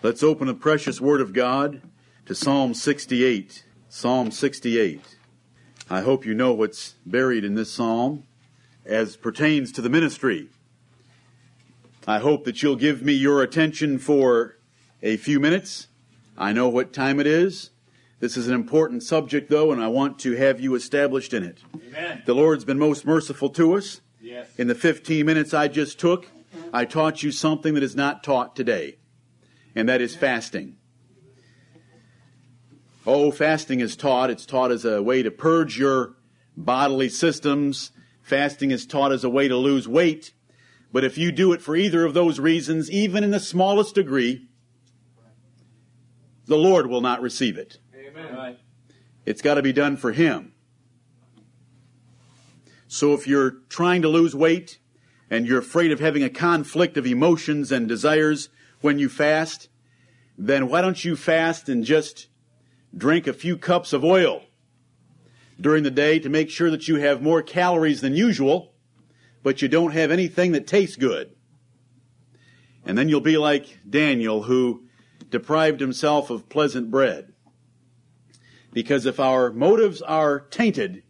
Let's open the precious Word of God to Psalm 68. Psalm 68. I hope you know what's buried in this psalm as pertains to the ministry. I hope that you'll give me your attention for a few minutes. I know what time it is. This is an important subject, though, and I want to have you established in it. Amen. The Lord's been most merciful to us. Yes. In the 15 minutes I just took, I taught you something that is not taught today, and that is fasting. Oh, fasting is taught. It's taught as a way to purge your bodily systems. Fasting is taught as a way to lose weight. But if you do it for either of those reasons, even in the smallest degree, the Lord will not receive it. Amen. It's got to be done for Him. So if you're trying to lose weight and you're afraid of having a conflict of emotions and desires when you fast, then why don't you fast and just drink a few cups of oil during the day to make sure that you have more calories than usual, but you don't have anything that tastes good. And then you'll be like Daniel who deprived himself of pleasant bread. Because if our motives are tainted,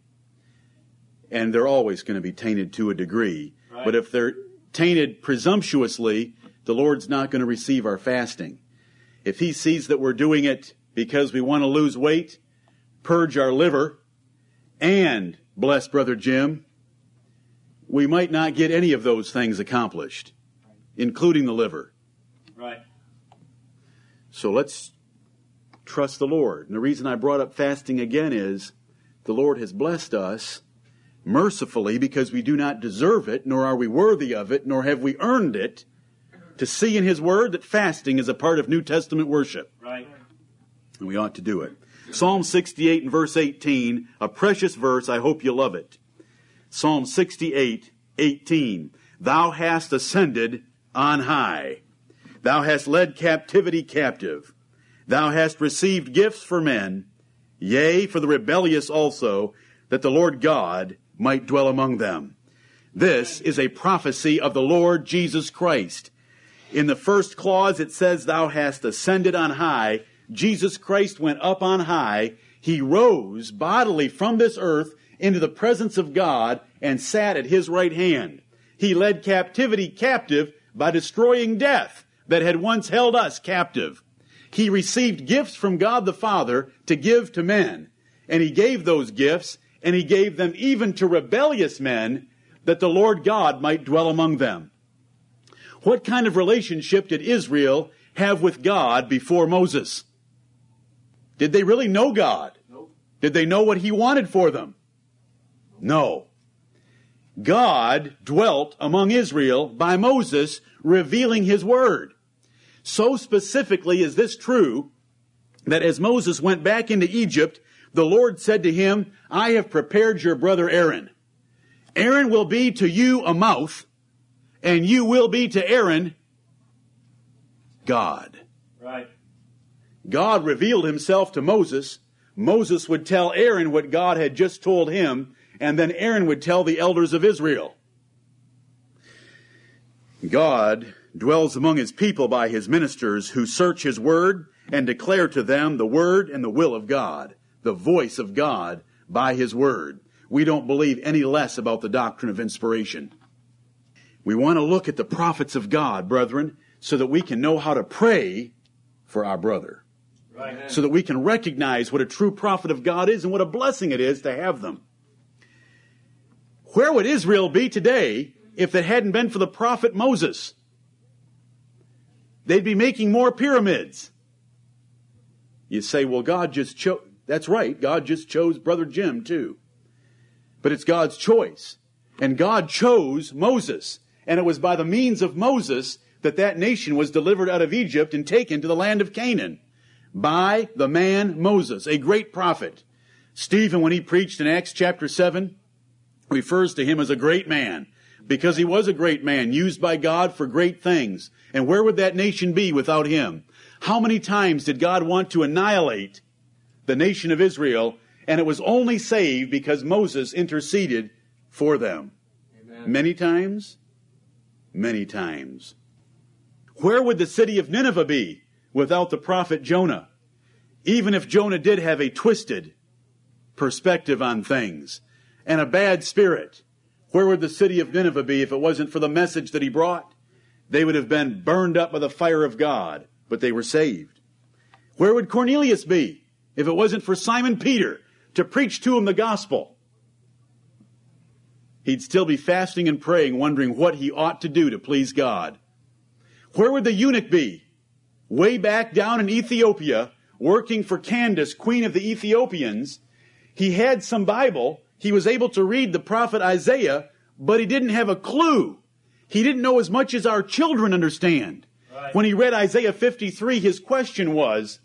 and they're always going to be tainted to a degree, Right. but if they're tainted presumptuously, the Lord's not going to receive our fasting. If He sees that we're doing it because we want to lose weight, purge our liver, and bless Brother Jim, we might not get any of those things accomplished, including the liver. Right. So let's trust the Lord. And the reason I brought up fasting again is the Lord has blessed us mercifully because we do not deserve it, nor are we worthy of it, nor have we earned it, to see in His Word that fasting is a part of New Testament worship. Right. And we ought to do it. Psalm 68 and verse 18, a precious verse. I hope you love it. Psalm 68, 18. Thou hast ascended on high. Thou hast led captivity captive. Thou hast received gifts for men, yea, for the rebellious also, that the Lord God might dwell among them. This is a prophecy of the Lord Jesus Christ. In the first clause, it says, Thou hast ascended on high. Jesus Christ went up on high. He rose bodily from this earth into the presence of God and sat at his right hand. He led captivity captive by destroying death that had once held us captive. He received gifts from God the Father to give to men. And he gave those gifts, and he gave them even to rebellious men, that the Lord God might dwell among them. What kind of relationship did Israel have with God before Moses? Did they really know God? Nope. Did they know what he wanted for them? No. God dwelt among Israel by Moses, revealing his word. So specifically is this true that as Moses went back into Egypt, the Lord said to him, I have prepared your brother Aaron. Aaron will be to you a mouth, and you will be to Aaron God. Right. God revealed himself to Moses. Moses would tell Aaron what God had just told him, and then Aaron would tell the elders of Israel. God dwells among his people by his ministers who search his word and declare to them the word and the will of God, the voice of God by his word. We don't believe any less about the doctrine of inspiration. We want to look at the prophets of God, brethren, so that we can know how to pray for our brother Right. so that we can recognize what a true prophet of God is and what a blessing it is to have them. Where would Israel be today if it hadn't been for the prophet Moses? They'd be making more pyramids. You say, well, God just chose. That's right. God just chose Brother Jim too. But it's God's choice. And God chose Moses. And it was by the means of Moses that that nation was delivered out of Egypt and taken to the land of Canaan by the man Moses, a great prophet. Stephen, when he preached in Acts chapter 7, refers to him as a great man because he was a great man used by God for great things. And where would that nation be without him? How many times did God want to annihilate the nation of Israel? And it was only saved because Moses interceded for them. Amen. Many times? Many times. Where would the city of Nineveh be without the prophet Jonah. Even if Jonah did have a twisted perspective on things and a bad spirit, where would the city of Nineveh be if it wasn't for the message that he brought? They would have been burned up by the fire of God, but they were saved. Where would Cornelius be if it wasn't for Simon Peter to preach to him the gospel? He'd still be fasting and praying, wondering what he ought to do to please God. Where would the eunuch be? Way back down in Ethiopia, working for Candace, queen of the Ethiopians. He had some Bible. He was able to read the prophet Isaiah, but he didn't have a clue. He didn't know as much as our children understand. Right. When he read Isaiah 53, his question was,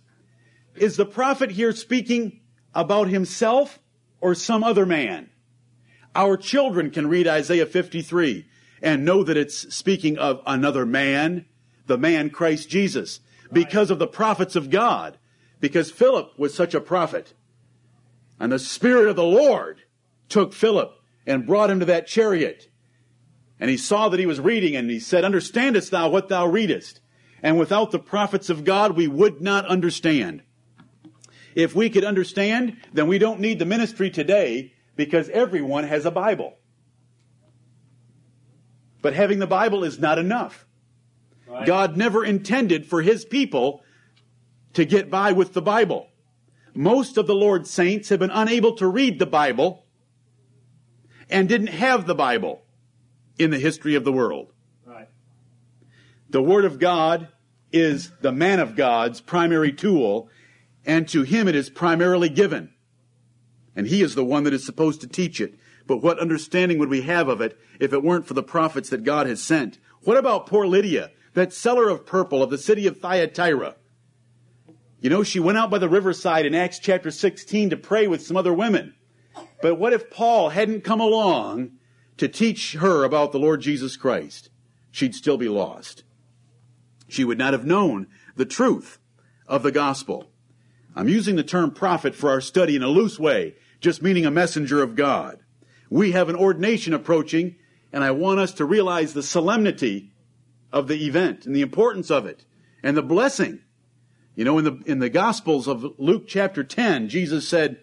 is the prophet here speaking about himself or some other man? Our children can read Isaiah 53 and know that it's speaking of another man, the man Christ Jesus, because of the prophets of God, because Philip was such a prophet. And the Spirit of the Lord took Philip and brought him to that chariot. And he saw that he was reading, and he said, Understandest thou what thou readest? And without the prophets of God, we would not understand. If we could understand, then we don't need the ministry today because everyone has a Bible. But having the Bible is not enough. Right. God never intended for his people to get by with the Bible. Most of the Lord's saints have been unable to read the Bible and didn't have the Bible in the history of the world. Right. The Word of God is the man of God's primary tool, and to him it is primarily given. And he is the one that is supposed to teach it. But what understanding would we have of it if it weren't for the prophets that God has sent? What about poor Lydia, that seller of purple of the city of Thyatira? You know, she went out by the riverside in Acts chapter 16 to pray with some other women. But what if Paul hadn't come along to teach her about the Lord Jesus Christ? She'd still be lost. She would not have known the truth of the gospel. I'm using the term prophet for our study in a loose way, just meaning a messenger of God. We have an ordination approaching, and I want us to realize the solemnity of the event and the importance of it and the blessing. You know, in the, in the Gospels of Luke chapter 10, Jesus said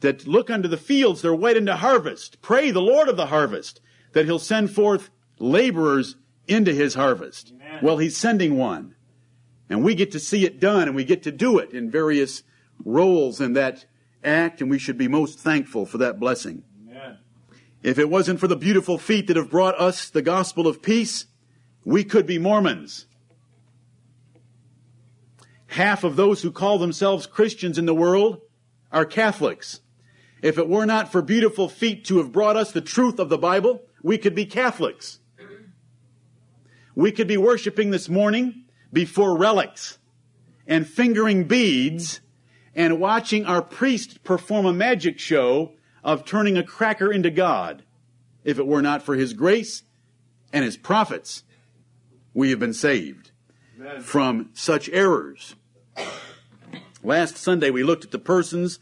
that look unto the fields, they're white unto harvest. Pray the Lord of the harvest that he'll send forth laborers into his harvest. Amen. Well, he's sending one. And we get to see it done and we get to do it in various roles in that act, and we should be most thankful for that blessing. Amen. If it wasn't for the beautiful feet that have brought us the gospel of peace, we could be Mormons. Half of those who call themselves Christians in the world are Catholics. If it were not for beautiful feet to have brought us the truth of the Bible, we could be Catholics. We could be worshiping this morning before relics and fingering beads and watching our priest perform a magic show of turning a cracker into God. If it were not for his grace and his prophets, we have been saved Amen. from such errors. Last Sunday, we looked at the persons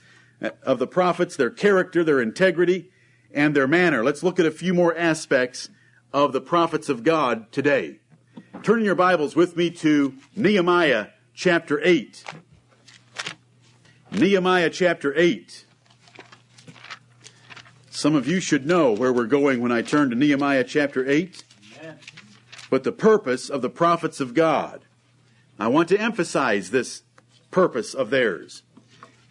of the prophets, their character, their integrity, and their manner. Let's look at a few more aspects of the prophets of God today. Turn in your Bibles with me to Nehemiah chapter 8. Nehemiah chapter 8. Some of you should know where we're going when I turn to Nehemiah chapter 8 Amen. but the purpose of the prophets of God. I want to emphasize this purpose of theirs.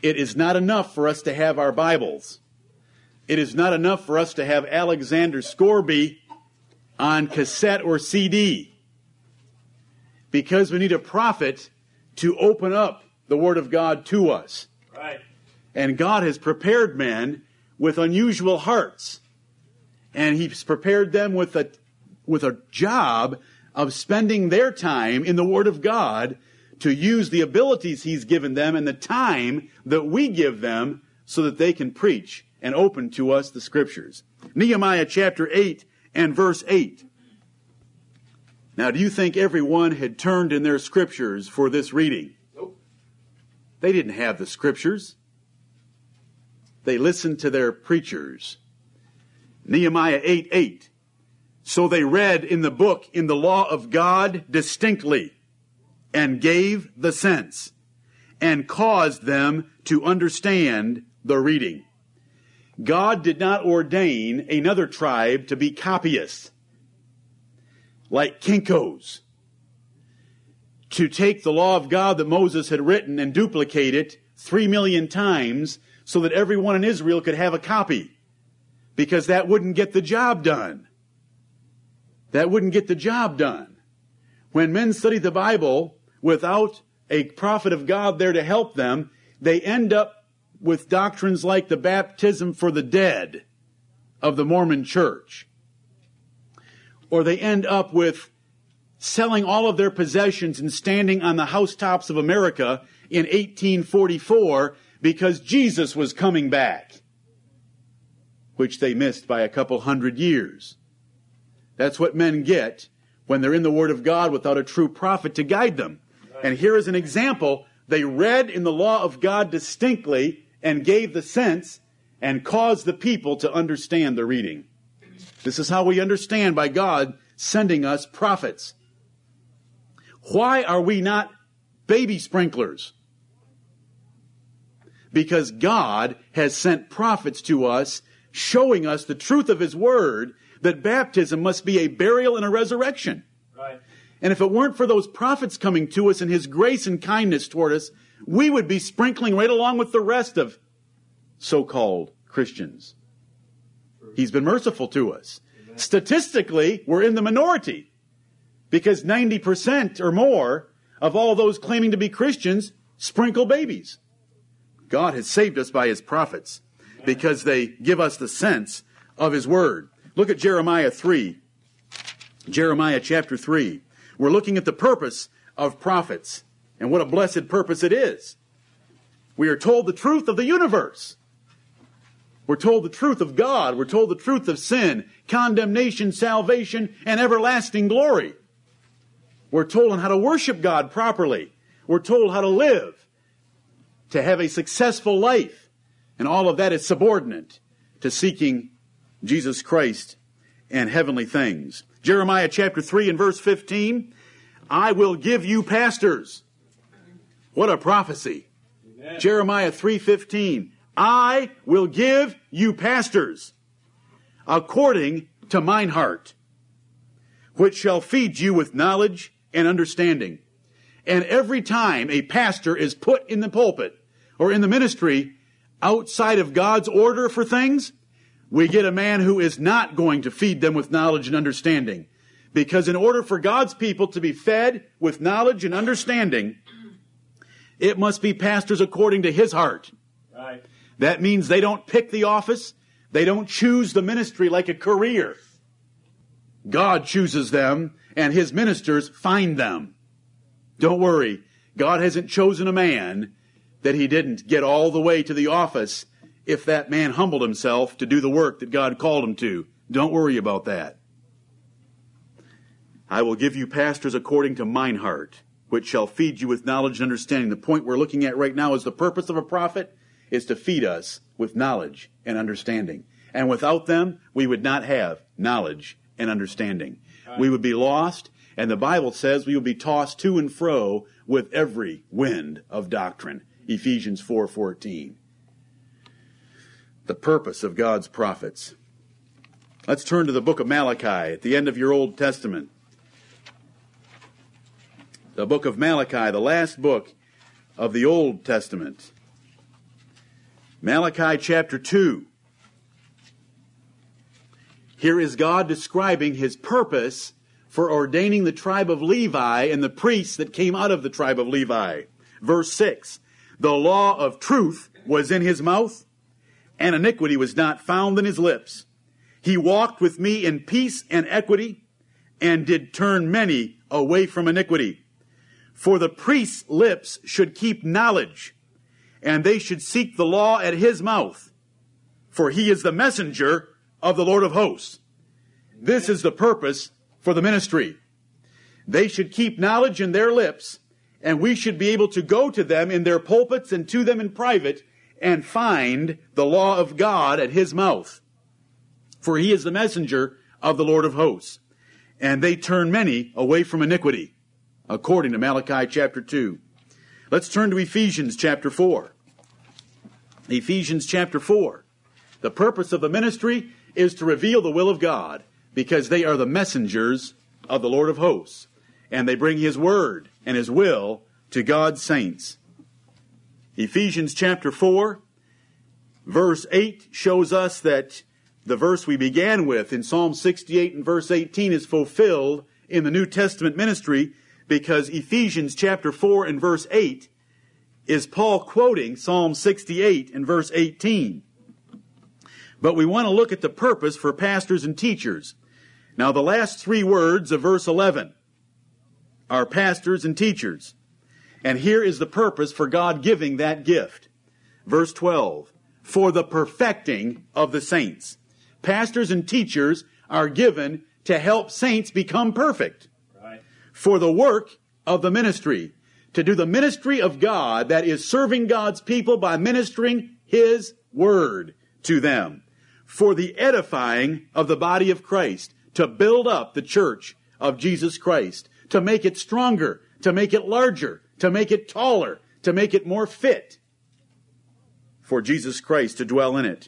It is not enough for us to have our Bibles. It is not enough for us to have Alexander Scourby on cassette or CD. Because we need a prophet to open up the Word of God to us. Right. And God has prepared men with unusual hearts. And He's prepared them with a, with a job of spending their time in the Word of God to use the abilities He's given them and the time that we give them so that they can preach and open to us the Scriptures. Nehemiah chapter 8 and verse 8. Now, do you think everyone had turned in their Scriptures for this reading? They didn't have the Scriptures. They listened to their preachers. Nehemiah 8 8. So they read in the book, in the law of God distinctly. and gave the sense and caused them to understand the reading. God did not ordain another tribe to be copyists, like Kinkos, to take the law of God that Moses had written and duplicate it three million times so that everyone in Israel could have a copy. Because that wouldn't get the job done. That wouldn't get the job done. When men study the Bible without a prophet of God there to help them, they end up with doctrines like the baptism for the dead of the Mormon church. Or they end up with selling all of their possessions and standing on the housetops of America in 1844 because Jesus was coming back, which they missed by a couple hundred years. That's what men get when they're in the Word of God without a true prophet to guide them. And here is an example. They read in the law of God distinctly and gave the sense and caused the people to understand the reading. This is how we understand by God sending us prophets. Why are we not baby sprinklers? Because God has sent prophets to us showing us the truth of His Word that baptism must be a burial and a resurrection. Right. And if it weren't for those prophets coming to us and His grace and kindness toward us, we would be sprinkling right along with the rest of so-called Christians. He's been merciful to us. Statistically, we're in the minority because 90% or more of all those claiming to be Christians sprinkle babies. God has saved us by his prophets because they give us the sense of his word. Look at Jeremiah 3. Jeremiah chapter 3. We're looking at the purpose of prophets and what a blessed purpose it is. We are told the truth of the universe. We're told the truth of God. We're told the truth of sin, condemnation, salvation, and everlasting glory. We're told on how to worship God properly. We're told how to live, to have a successful life. And all of that is subordinate to seeking Jesus Christ and heavenly things. Jeremiah chapter 3 and verse 15, I will give you pastors. What a prophecy. Amen. Jeremiah 3:15 I will give you pastors according to mine heart which shall feed you with knowledge and understanding. And every time a pastor is put in the pulpit or in the ministry outside of God's order for things, we get a man who is not going to feed them with knowledge and understanding. Because in order for God's people to be fed with knowledge and understanding, it must be pastors according to his heart. Right. That means they don't pick the office. They don't choose the ministry like a career. God chooses them and his ministers find them. Don't worry. God hasn't chosen a man that he didn't get all the way to the office if that man humbled himself to do the work that God called him to. Don't worry about that. I will give you pastors according to mine heart, which shall feed you with knowledge and understanding. The point we're looking at right now is the purpose of a prophet is to feed us with knowledge and understanding. And without them, we would not have knowledge and understanding. We would be lost, and the Bible says we would be tossed to and fro with every wind of doctrine. Ephesians 4:14. the purpose of God's prophets. Let's turn to the book of Malachi at the end of your Old Testament. The book of Malachi, the last book of the Old Testament. Malachi chapter 2. Here is God describing his purpose for ordaining the tribe of Levi and the priests that came out of the tribe of Levi. Verse 6 The law of truth was in his mouth, and iniquity was not found in his lips. He walked with me in peace and equity, and did turn many away from iniquity. For the priest's lips should keep knowledge, and they should seek the law at his mouth. For he is the messenger of the Lord of hosts. This is the purpose for the ministry. They should keep knowledge in their lips, and we should be able to go to them in their pulpits and to them in private and find the law of God at his mouth. For he is the messenger of the Lord of hosts. And they turn many away from iniquity. according to Malachi chapter 2. Let's turn to Ephesians chapter 4. Ephesians chapter 4. The purpose of the ministry is to reveal the will of God because they are the messengers of the Lord of hosts and they bring his word and his will to God's saints. Ephesians chapter 4, verse 8 shows us that the verse we began with in Psalm 68 and verse 18 is fulfilled in the New Testament ministry because Ephesians chapter 4 and verse 8 is Paul quoting Psalm 68 and verse 18. But we want to look at the purpose for pastors and teachers. Now, the last three words of verse 11 are pastors and teachers. And here is the purpose for God giving that gift. Verse 12, for the perfecting of the saints. Pastors and teachers are given to help saints become perfect. Right. For the work of the ministry. To do the ministry of God that is serving God's people by ministering His Word to them. For the edifying of the body of Christ. To build up the church of Jesus Christ. To make it stronger. To make it larger. To make it taller. To make it more fit for Jesus Christ to dwell in it.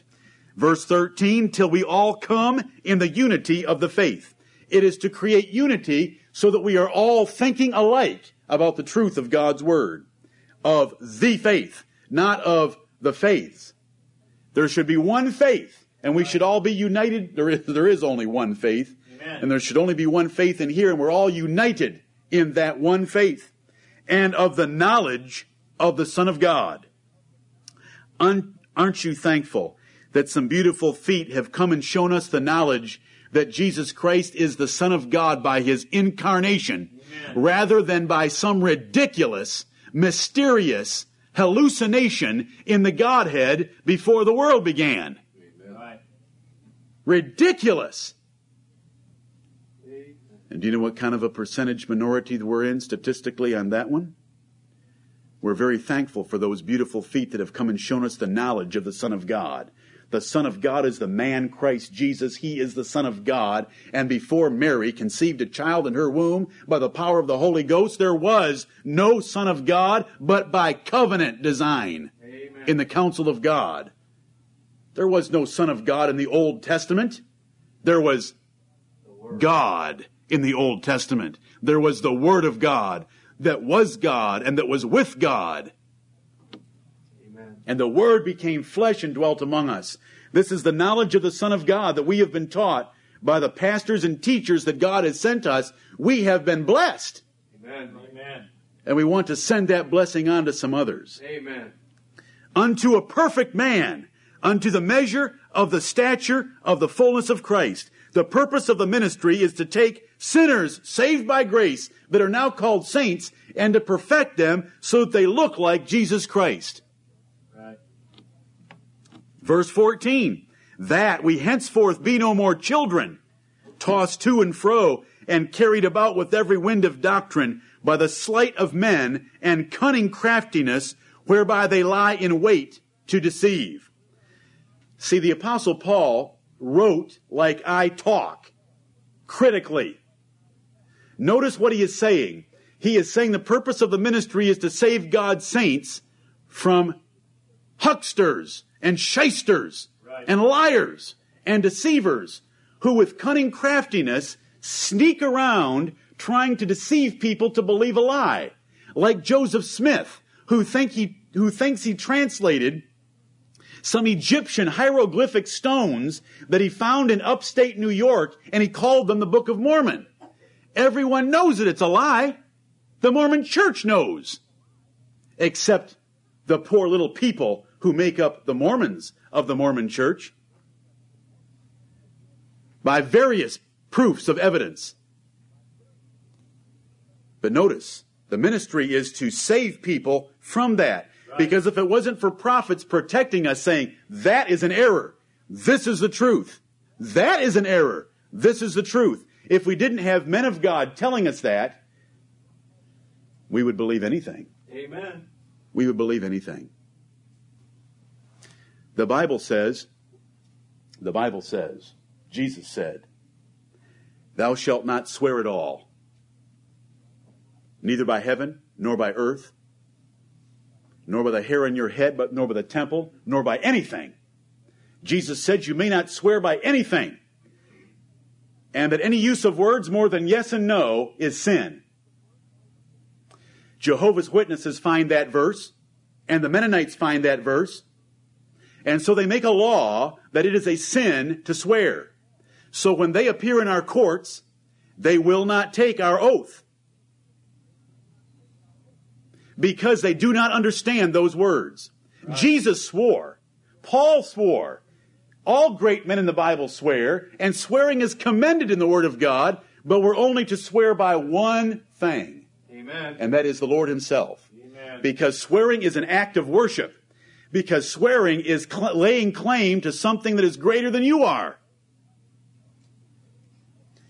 Verse 13, till we all come in the unity of the faith. It is to create unity so that we are all thinking alike about the truth of God's Word. Of the faith, not of the faiths. There should be one faith, and we should all be united. There is, there is only one faith, Amen. and there should only be one faith in here, and we're all united in that one faith. And of the knowledge of the Son of God. Aren't you thankful that some beautiful feet have come and shown us the knowledge that Jesus Christ is the Son of God by his incarnation Amen. rather than by some ridiculous, mysterious hallucination in the Godhead before the world began? Right. Ridiculous. And do you know what kind of a percentage minority we're in statistically on that one? We're very thankful for those beautiful feet that have come and shown us the knowledge of the Son of God. The Son of God is the man Christ Jesus. He is the Son of God. And before Mary conceived a child in her womb by the power of the Holy Ghost, there was no Son of God but by covenant design Amen. in the counsel of God. There was no Son of God in the Old Testament. There was God in the Old Testament. There was the Word of God that was God and that was with God. Amen. And the Word became flesh and dwelt among us. This is the knowledge of the Son of God that we have been taught by the pastors and teachers that God has sent us. We have been blessed. Amen. Amen. And we want to send that blessing on to some others. Amen. unto a perfect man, unto the measure of the stature of the fullness of Christ. The purpose of the ministry is to take sinners saved by grace that are now called saints and to perfect them so that they look like Jesus Christ. Right. Verse 14, that we henceforth be no more children, tossed to and fro and carried about with every wind of doctrine by the sleight of men and cunning craftiness whereby they lie in wait to deceive. See, the apostle Paul wrote like I talk, critically. Notice what he is saying. He is saying the purpose of the ministry is to save God's saints from hucksters and shysters Right. and liars and deceivers who with cunning craftiness sneak around trying to deceive people to believe a lie. Like Joseph Smith, who think he, who thinks he translated some Egyptian hieroglyphic stones that he found in upstate New York and he called them the Book of Mormon. Everyone knows that it's a lie. The Mormon church knows. Except the poor little people who make up the Mormons of the Mormon church. By various proofs of evidence. But notice, the ministry is to save people from that. Because if it wasn't for prophets protecting us saying, that is an error, this is the truth, that is an error, this is the truth. If we didn't have men of God telling us that, we would believe anything. Amen. We would believe anything. The Bible says, the Bible says, Jesus said, Thou shalt not swear at all. neither by heaven, nor by earth, nor by the hair on your head, but nor by the temple, nor by anything. Jesus said, You may not swear by anything, and that any use of words more than yes and no is sin. Jehovah's Witnesses find that verse, and the Mennonites find that verse, and so they make a law that it is a sin to swear. So when they appear in our courts, they will not take our oath because they do not understand those words. Right. Jesus swore. Paul swore. All great men in the Bible swear, and swearing is commended in the Word of God, but we're only to swear by one thing. Amen. And that is the Lord Himself. Amen. Because swearing is an act of worship. Because swearing is cl- laying claim to something that is greater than you are.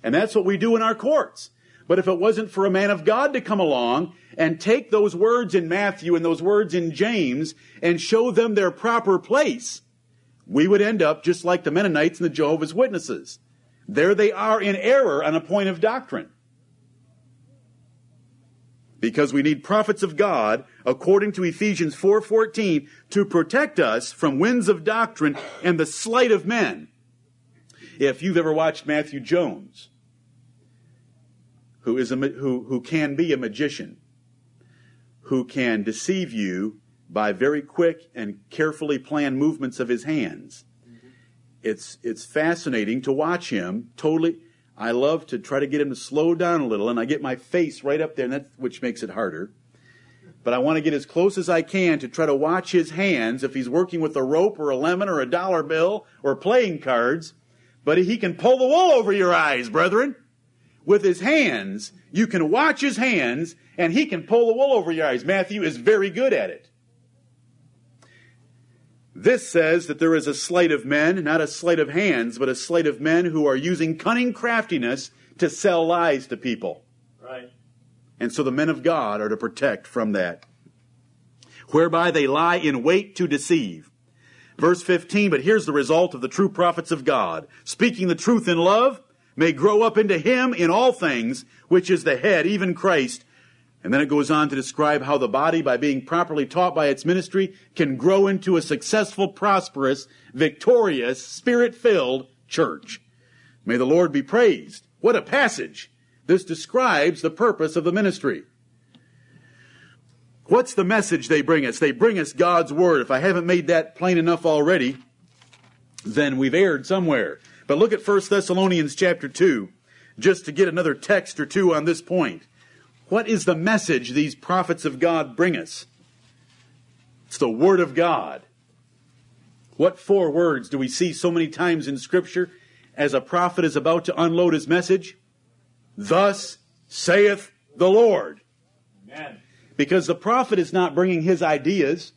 And that's what we do in our courts. But if it wasn't for a man of God to come along and take those words in Matthew and those words in James and show them their proper place, we would end up just like the Mennonites and the Jehovah's Witnesses. There they are in error on a point of doctrine. Because we need prophets of God, according to Ephesians 4:14, to protect us from winds of doctrine and the sleight of men. If you've ever watched Matthew Jones, who is a, who, who can be a magician, who can deceive you by very quick and carefully planned movements of his hands. Mm-hmm. It's, it's fascinating to watch him totally. I love to try to get him to slow down a little, and I get my face right up there, and which makes it harder. But I want to get as close as I can to try to watch his hands if he's working with a rope or a lemon or a dollar bill or playing cards. But he can pull the wool over your eyes, brethren. With his hands, you can watch his hands, and he can pull the wool over your eyes. Matthew is very good at it. This says that there is a sleight of men, not a sleight of hands, but a sleight of men who are using cunning craftiness to sell lies to people. Right. And so the men of God are to protect from that. Whereby they lie in wait to deceive. Verse 15, but here's the result of the true prophets of God. Speaking the truth in love, may grow up into him in all things, which is the head, even Christ, and then it goes on to describe how the body, by being properly taught by its ministry, can grow into a successful, prosperous, victorious, spirit filled church. May the Lord be praised. What a passage! This describes the purpose of the ministry. What's the message they bring us? They bring us God's Word. If I haven't made that plain enough already, then we've erred somewhere. But look at 1 Thessalonians chapter 2, just to get another text or two on this point. What is the message these prophets of God bring us? It's the Word of God. What four words do we see so many times in Scripture as a prophet is about to unload his message? Thus saith the Lord. Amen. Because the prophet is not bringing his ideas.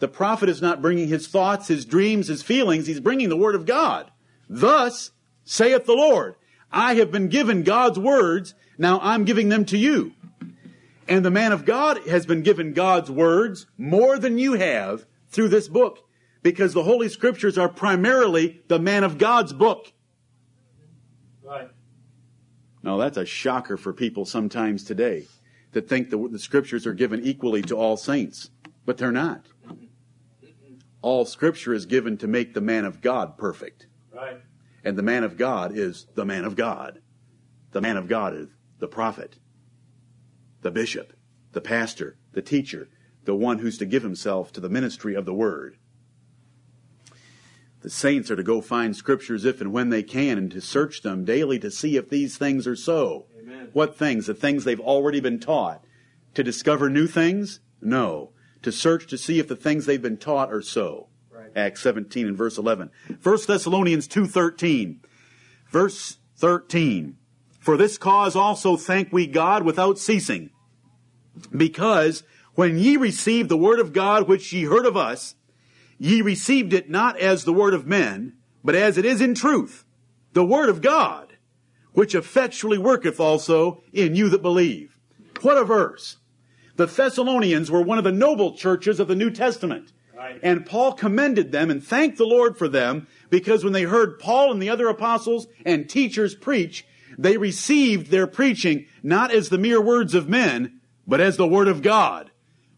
The prophet is not bringing his thoughts, his dreams, his feelings. He's bringing the Word of God. Thus saith the Lord. I have been given God's words. Now I'm giving them to you. And the man of God has been given God's words more than you have through this book because the Holy Scriptures are primarily the man of God's book. Right. Now that's a shocker for people sometimes today that think the, the Scriptures are given equally to all saints, but they're not. All Scripture is given to make the man of God perfect. Right. And the man of God is the man of God. The man of God is the prophet the bishop, the pastor, the teacher, the one who's to give himself to the ministry of the word. The saints are to go find scriptures if and when they can and to search them daily to see if these things are so. Amen. What things? The things they've already been taught. To discover new things? No. To search to see if the things they've been taught are so. Acts 17 and verse 11. 1 Thessalonians 2.13. Verse 13. For this cause also thank we God without ceasing, because when ye received the word of God which ye heard of us, ye received it not as the word of men, but as it is in truth, the word of God, which effectually worketh also in you that believe. What a verse! The Thessalonians were one of the noble churches of the New Testament. And Paul commended them and thanked the Lord for them because when they heard Paul and the other apostles and teachers preach, they received their preaching not as the mere words of men, but as the Word of God,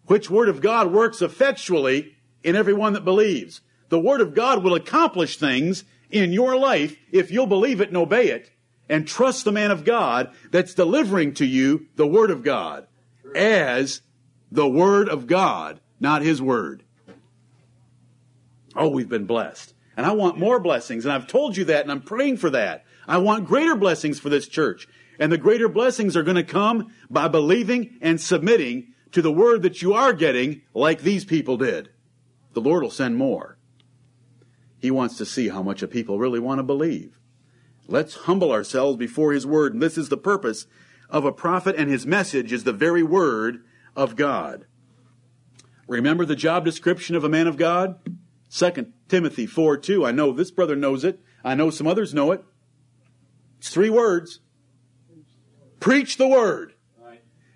which Word of God works effectually in everyone that believes. The Word of God will accomplish things in your life if you'll believe it and obey it and trust the man of God that's delivering to you the Word of God as the Word of God, not His Word. Oh, we've been blessed. And I want more blessings. And I've told you that and I'm praying for that. I want greater blessings for this church. And the greater blessings are going to come by believing and submitting to the word that you are getting like these people did. The Lord will send more. He wants to see how much a people really want to believe. Let's humble ourselves before His word. And this is the purpose of a prophet and his message is the very word of God. Remember the job description of a man of God? 2 Timothy 4 2. I know this brother knows it. I know some others know it. It's three words. Preach the word.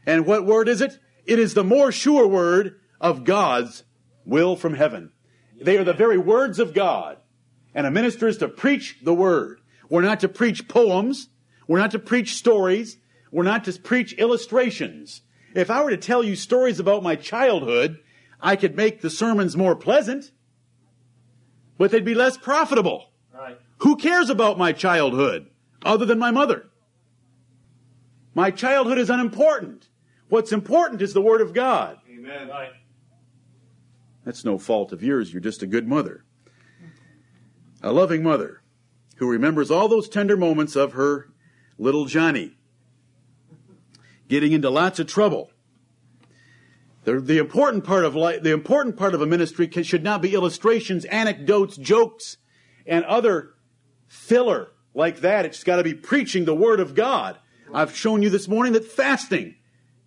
And what word is it? It is the more sure word of God's will from heaven. They are the very words of God. And a minister is to preach the word. We're not to preach poems. We're not to preach stories. We're not to preach illustrations. If I were to tell you stories about my childhood, I could make the sermons more pleasant, but they'd be less profitable. Right. Who cares about my childhood other than my mother? My childhood is unimportant. What's important is the Word of God. Amen. Right. That's no fault of yours. You're just a good mother. A loving mother who remembers all those tender moments of her little Johnny getting into lots of trouble. The, the important part of life, the important part of a ministry can, should not be illustrations, anecdotes, jokes, and other filler like that. It's got to be preaching the Word of God. I've shown you this morning that fasting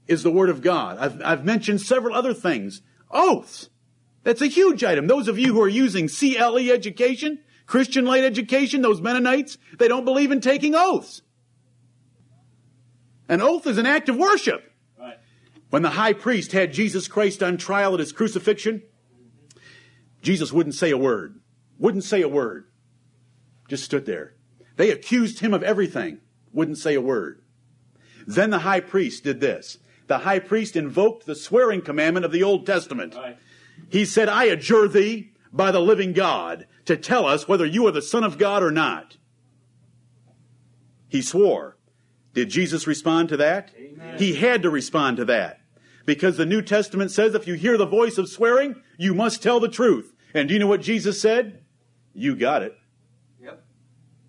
is the Word of God. I've, I've mentioned several other things. Oaths. That's a huge item. Those of you who are using CLE education, Christian light education, those Mennonites, they don't believe in taking oaths. An oath is an act of worship. When the high priest had Jesus Christ on trial at his crucifixion, Jesus wouldn't say a word. Wouldn't say a word. Just stood there. They accused him of everything. Wouldn't say a word. Then the high priest did this. The high priest invoked the swearing commandment of the Old Testament. Right. He said, I adjure thee by the living God to tell us whether you are the Son of God or not. He swore. Did Jesus respond to that? Amen. He had to respond to that. Because the New Testament says if you hear the voice of swearing, you must tell the truth. And do you know what Jesus said? You got it. Yep.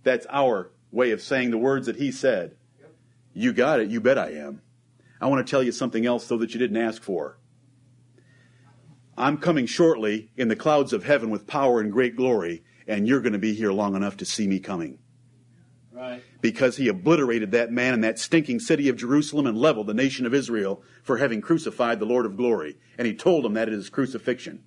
That's our way of saying the words that he said. Yep. You got it. You bet I am. I want to tell you something else, though, that you didn't ask for. I'm coming shortly in the clouds of heaven with power and great glory, and you're going to be here long enough to see me coming. Right. Because he obliterated that man in that stinking city of Jerusalem and leveled the nation of Israel for having crucified the Lord of glory. And he told them that at his crucifixion.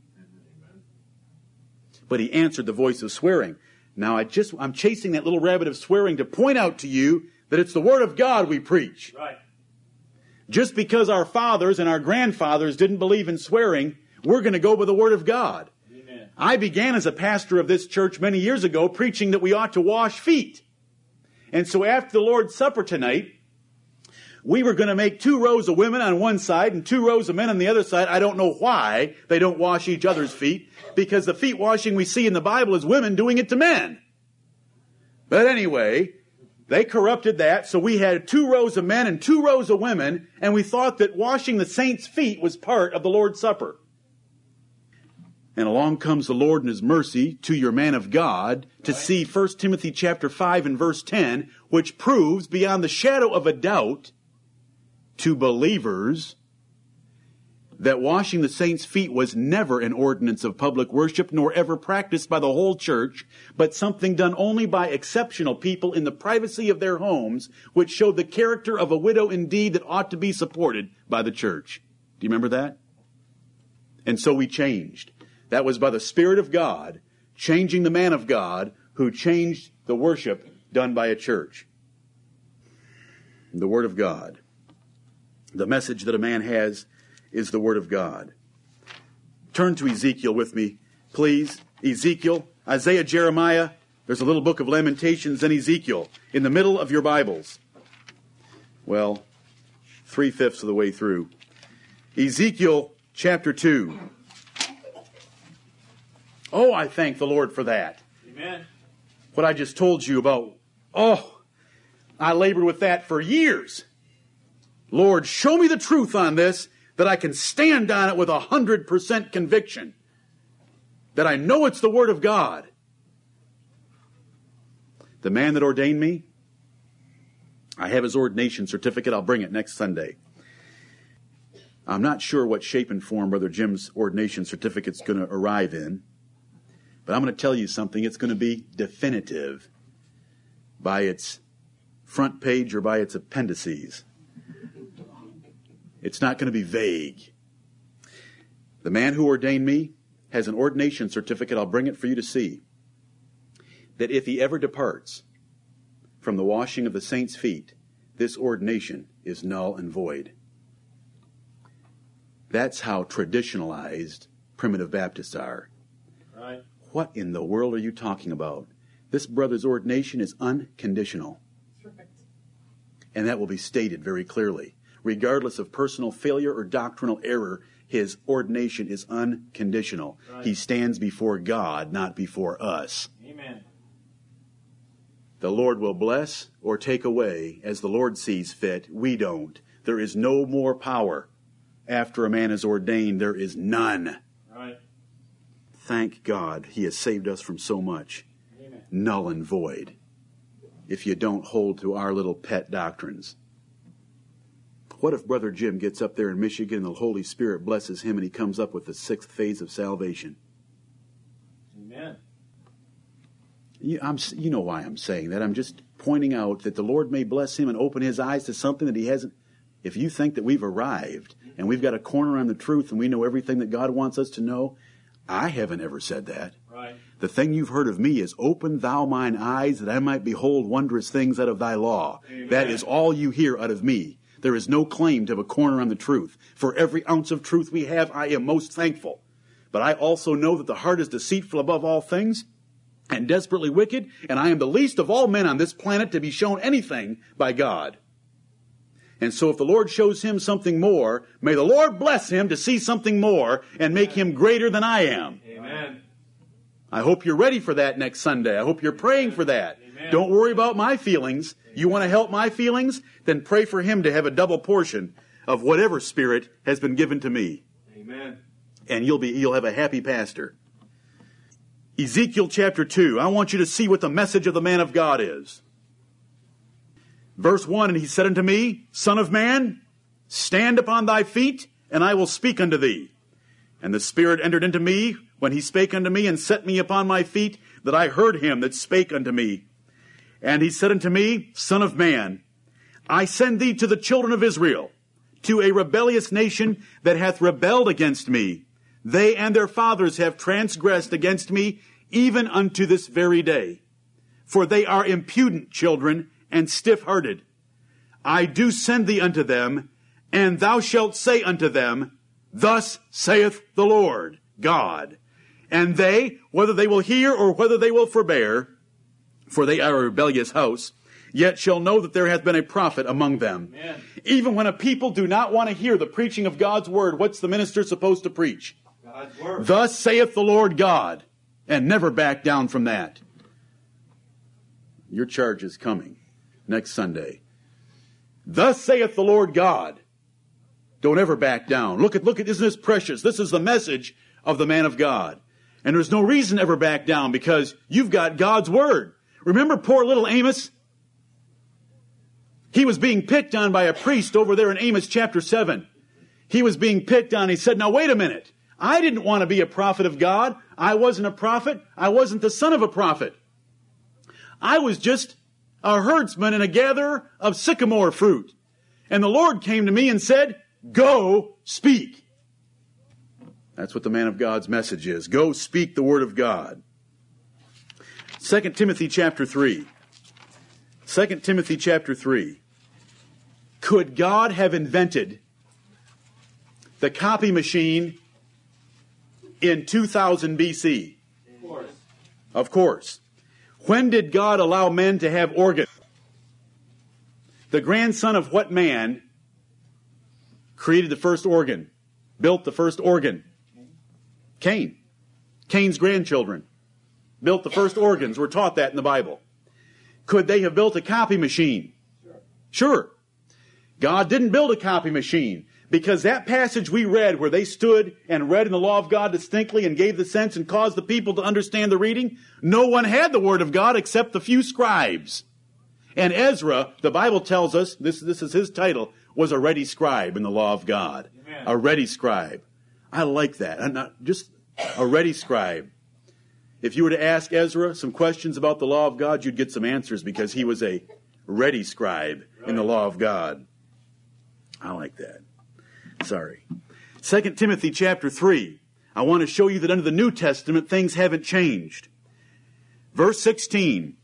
But he answered the voice of swearing. Now I just, I'm chasing that little rabbit of swearing to point out to you that it's the Word of God we preach. Right. Just because our fathers and our grandfathers didn't believe in swearing, we're going to go by the Word of God. Amen. I began as a pastor of this church many years ago preaching that we ought to wash feet. And so after the Lord's Supper tonight, we were going to make two rows of women on one side and two rows of men on the other side. I don't know why they don't wash each other's feet, because the feet washing we see in the Bible is women doing it to men. But anyway, they corrupted that, so we had two rows of men and two rows of women, and we thought that washing the saints' feet was part of the Lord's Supper. And along comes the Lord in his mercy to your man of God to Right. see 1 Timothy chapter 5 and verse 10, which proves beyond the shadow of a doubt to believers that washing the saints' feet was never an ordinance of public worship nor ever practiced by the whole church, but something done only by exceptional people in the privacy of their homes, which showed the character of a widow indeed that ought to be supported by the church. Do you remember that? And so we changed. That was by the Spirit of God, changing the man of God who changed the worship done by a church. The Word of God. The message that a man has is the Word of God. Turn to Ezekiel with me, please. Ezekiel, Isaiah, Jeremiah. There's a little book of Lamentations and Ezekiel in the middle of your Bibles. Well, three fifths of the way through. Ezekiel chapter 2. Oh, I thank the Lord for that. Amen. What I just told you about, oh, I labored with that for years. Lord, show me the truth on this that I can stand on it with a hundred percent conviction. That I know it's the Word of God. The man that ordained me, I have his ordination certificate. I'll bring it next Sunday. I'm not sure what shape and form Brother Jim's ordination certificate's going to arrive in, but I'm going to tell you something. It's going to be definitive by its front page or by its appendices. It's not going to be vague. The man who ordained me has an ordination certificate. I'll bring it for you to see. That if he ever departs from the washing of the saints' feet, this ordination is null and void. That's how traditionalized primitive Baptists are. What in the world are you talking about? This brother's ordination is unconditional. And that will be stated very clearly. Regardless of personal failure or doctrinal error, his ordination is unconditional. Right. He stands before God, not before us. Amen. The Lord will bless or take away as the Lord sees fit. We don't. There is no more power after a man is ordained. There is none. Thank God he has saved us from so much. Amen. Null and void. If you don't hold to our little pet doctrines. What if Brother Jim gets up there in Michigan and the Holy Spirit blesses him and he comes up with the sixth phase of salvation? Amen. You, I'm, you know why I'm saying that. I'm just pointing out that the Lord may bless him and open his eyes to something that he hasn't. If you think that we've arrived and we've got a corner on the truth and we know everything that God wants us to know, I haven't ever said that. Right. The thing you've heard of me is, Open thou mine eyes that I might behold wondrous things out of thy law. Amen. That is all you hear out of me. There is no claim to have a corner on the truth. For every ounce of truth we have, I am most thankful. But I also know that the heart is deceitful above all things and desperately wicked, and I am the least of all men on this planet to be shown anything by God. And so if the Lord shows him something more, may the Lord bless him to see something more and make him greater than I am. Amen. I hope you're ready for that next Sunday. I hope you're praying for that. Amen. Don't worry about my feelings. You want to help my feelings? Then pray for him to have a double portion of whatever spirit has been given to me. Amen. And you'll be you'll have a happy pastor. Ezekiel chapter 2. I want you to see what the message of the man of God is. Verse 1 And he said unto me, Son of man, stand upon thy feet, and I will speak unto thee. And the Spirit entered into me when he spake unto me, and set me upon my feet, that I heard him that spake unto me. And he said unto me, Son of man, I send thee to the children of Israel, to a rebellious nation that hath rebelled against me. They and their fathers have transgressed against me, even unto this very day. For they are impudent children and stiff hearted. I do send thee unto them, and thou shalt say unto them, Thus saith the Lord God. And they, whether they will hear or whether they will forbear, for they are a rebellious house, yet shall know that there hath been a prophet among them. Amen. Even when a people do not want to hear the preaching of God's word, what's the minister supposed to preach? God's word. Thus saith the Lord God, and never back down from that. Your charge is coming next Sunday. Thus saith the Lord God. Don't ever back down. Look at, look at, isn't this precious? This is the message of the man of God. And there's no reason to ever back down because you've got God's word. Remember poor little Amos? He was being picked on by a priest over there in Amos chapter 7. He was being picked on. He said, now wait a minute. I didn't want to be a prophet of God. I wasn't a prophet. I wasn't the son of a prophet. I was just a herdsman and a gatherer of sycamore fruit. And the Lord came to me and said, Go speak. That's what the man of God's message is. Go speak the word of God. 2 Timothy chapter 3. 2 Timothy chapter 3. Could God have invented the copy machine in 2000 BC? Of course. Of course. When did God allow men to have organs? The grandson of what man created the first organ? built the first organ? Cain. Cain's grandchildren built the first organs. We're taught that in the Bible. Could they have built a copy machine? Sure. God didn't build a copy machine because that passage we read where they stood and read in the law of God distinctly and gave the sense and caused the people to understand the reading, no one had the word of God except the few scribes. And Ezra, the Bible tells us, this, this is his title, was a ready scribe in the law of God. Amen. A ready scribe. I like that. I'm not just a ready scribe. If you were to ask Ezra some questions about the law of God, you'd get some answers because he was a ready scribe in the law of God. I like that. Sorry. 2 Timothy chapter 3. I want to show you that under the New Testament things haven't changed. Verse 16.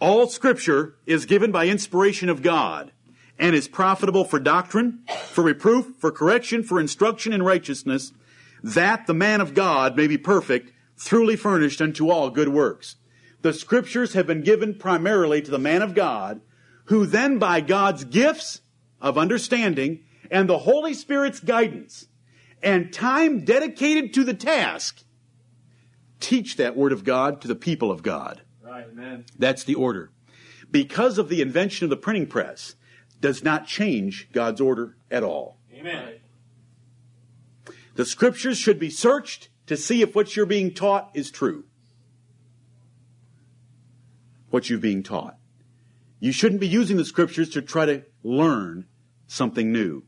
All scripture is given by inspiration of God and is profitable for doctrine, for reproof, for correction, for instruction in righteousness, that the man of God may be perfect, truly furnished unto all good works. The scriptures have been given primarily to the man of God, who then by God's gifts of understanding and the Holy Spirit's guidance and time dedicated to the task, teach that word of God to the people of God. Right. Amen. That's the order. Because of the invention of the printing press, does not change God's order at all. Amen. The scriptures should be searched to see if what you're being taught is true. What you're being taught. You shouldn't be using the scriptures to try to learn something new.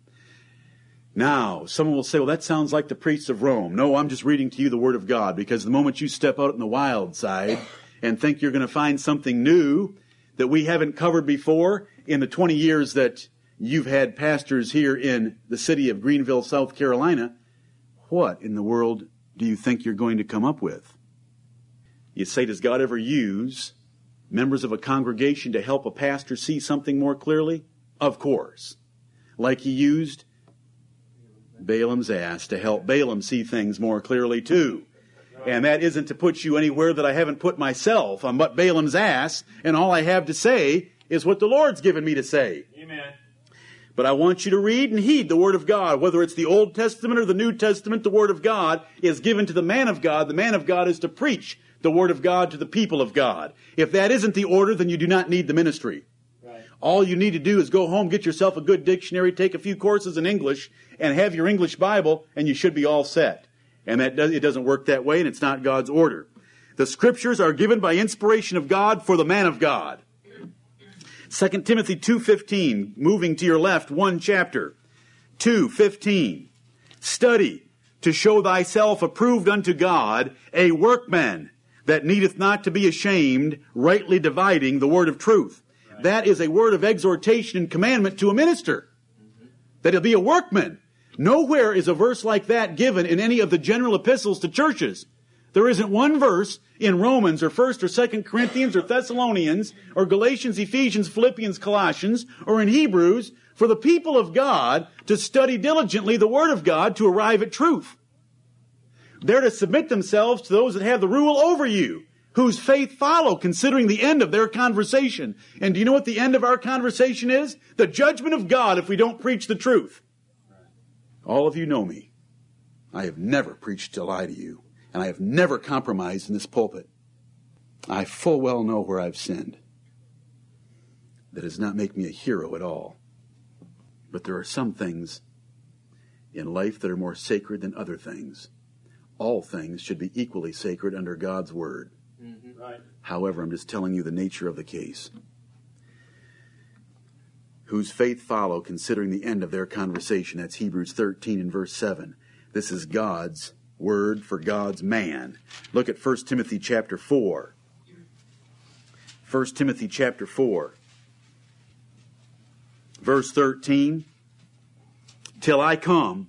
Now, someone will say, well, that sounds like the priests of Rome. No, I'm just reading to you the Word of God because the moment you step out in the wild side and think you're going to find something new that we haven't covered before in the 20 years that you've had pastors here in the city of Greenville, South Carolina, what in the world do you think you're going to come up with? You say, does God ever use members of a congregation to help a pastor see something more clearly? Of course. Like he used Balaam's ass to help Balaam see things more clearly too. And that isn't to put you anywhere that I haven't put myself. I'm but Balaam's ass, and all I have to say is what the Lord's given me to say. Amen. But I want you to read and heed the Word of God. Whether it's the Old Testament or the New Testament, the Word of God is given to the man of God. The man of God is to preach the Word of God to the people of God. If that isn't the order, then you do not need the ministry. Right. All you need to do is go home, get yourself a good dictionary, take a few courses in English, and have your English Bible, and you should be all set. And that does, it doesn't work that way, and it's not God's order. The scriptures are given by inspiration of God for the man of God. 2 Timothy 2:15, moving to your left one chapter. 2:15. Study to show thyself approved unto God, a workman that needeth not to be ashamed, rightly dividing the word of truth. That is a word of exhortation and commandment to a minister. That he'll be a workman. Nowhere is a verse like that given in any of the general epistles to churches. There isn't one verse in Romans or 1st or 2nd Corinthians or Thessalonians or Galatians, Ephesians, Philippians, Colossians or in Hebrews for the people of God to study diligently the Word of God to arrive at truth. They're to submit themselves to those that have the rule over you, whose faith follow, considering the end of their conversation. And do you know what the end of our conversation is? The judgment of God if we don't preach the truth. All of you know me. I have never preached a lie to you, and I have never compromised in this pulpit. I full well know where I've sinned. That does not make me a hero at all. But there are some things in life that are more sacred than other things. All things should be equally sacred under God's word. Mm-hmm. Right. However, I'm just telling you the nature of the case. Whose faith follow, considering the end of their conversation. That's Hebrews 13 and verse 7. This is God's word for God's man. Look at 1 Timothy chapter 4. 1 Timothy chapter 4. Verse 13. Till I come,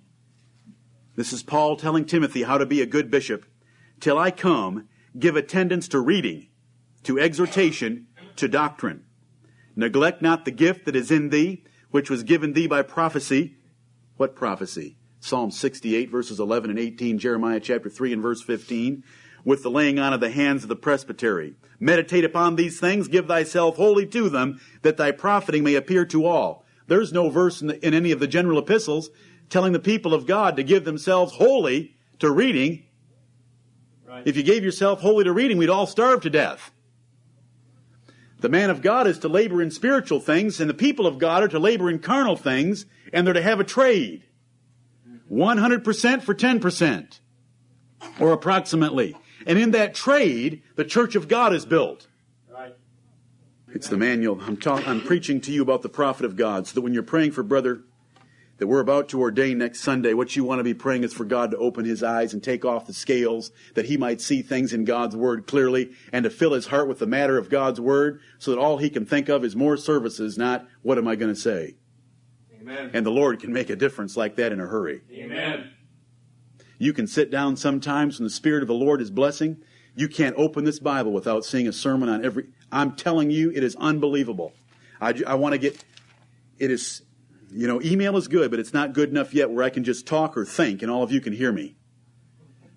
this is Paul telling Timothy how to be a good bishop. Till I come, give attendance to reading, to exhortation, to doctrine. Neglect not the gift that is in thee, which was given thee by prophecy. What prophecy? Psalm 68 verses 11 and 18, Jeremiah chapter 3 and verse 15, with the laying on of the hands of the presbytery. Meditate upon these things, give thyself wholly to them, that thy profiting may appear to all. There's no verse in, the, in any of the general epistles telling the people of God to give themselves wholly to reading. Right. If you gave yourself wholly to reading, we'd all starve to death. The man of God is to labor in spiritual things, and the people of God are to labor in carnal things, and they're to have a trade. 100% for 10%, or approximately. And in that trade, the church of God is built. Right. It's the manual. I'm, I'm preaching to you about the prophet of God, so that when you're praying for brother that we're about to ordain next Sunday, what you want to be praying is for God to open his eyes and take off the scales, that he might see things in God's word clearly, and to fill his heart with the matter of God's word, so that all he can think of is more services, not what am I going to say. Amen. And the Lord can make a difference like that in a hurry. Amen. You can sit down sometimes when the Spirit of the Lord is blessing. You can't open this Bible without seeing a sermon on every. I'm telling you, it is unbelievable. I, I want to get. It is, you know, email is good, but it's not good enough yet where I can just talk or think and all of you can hear me.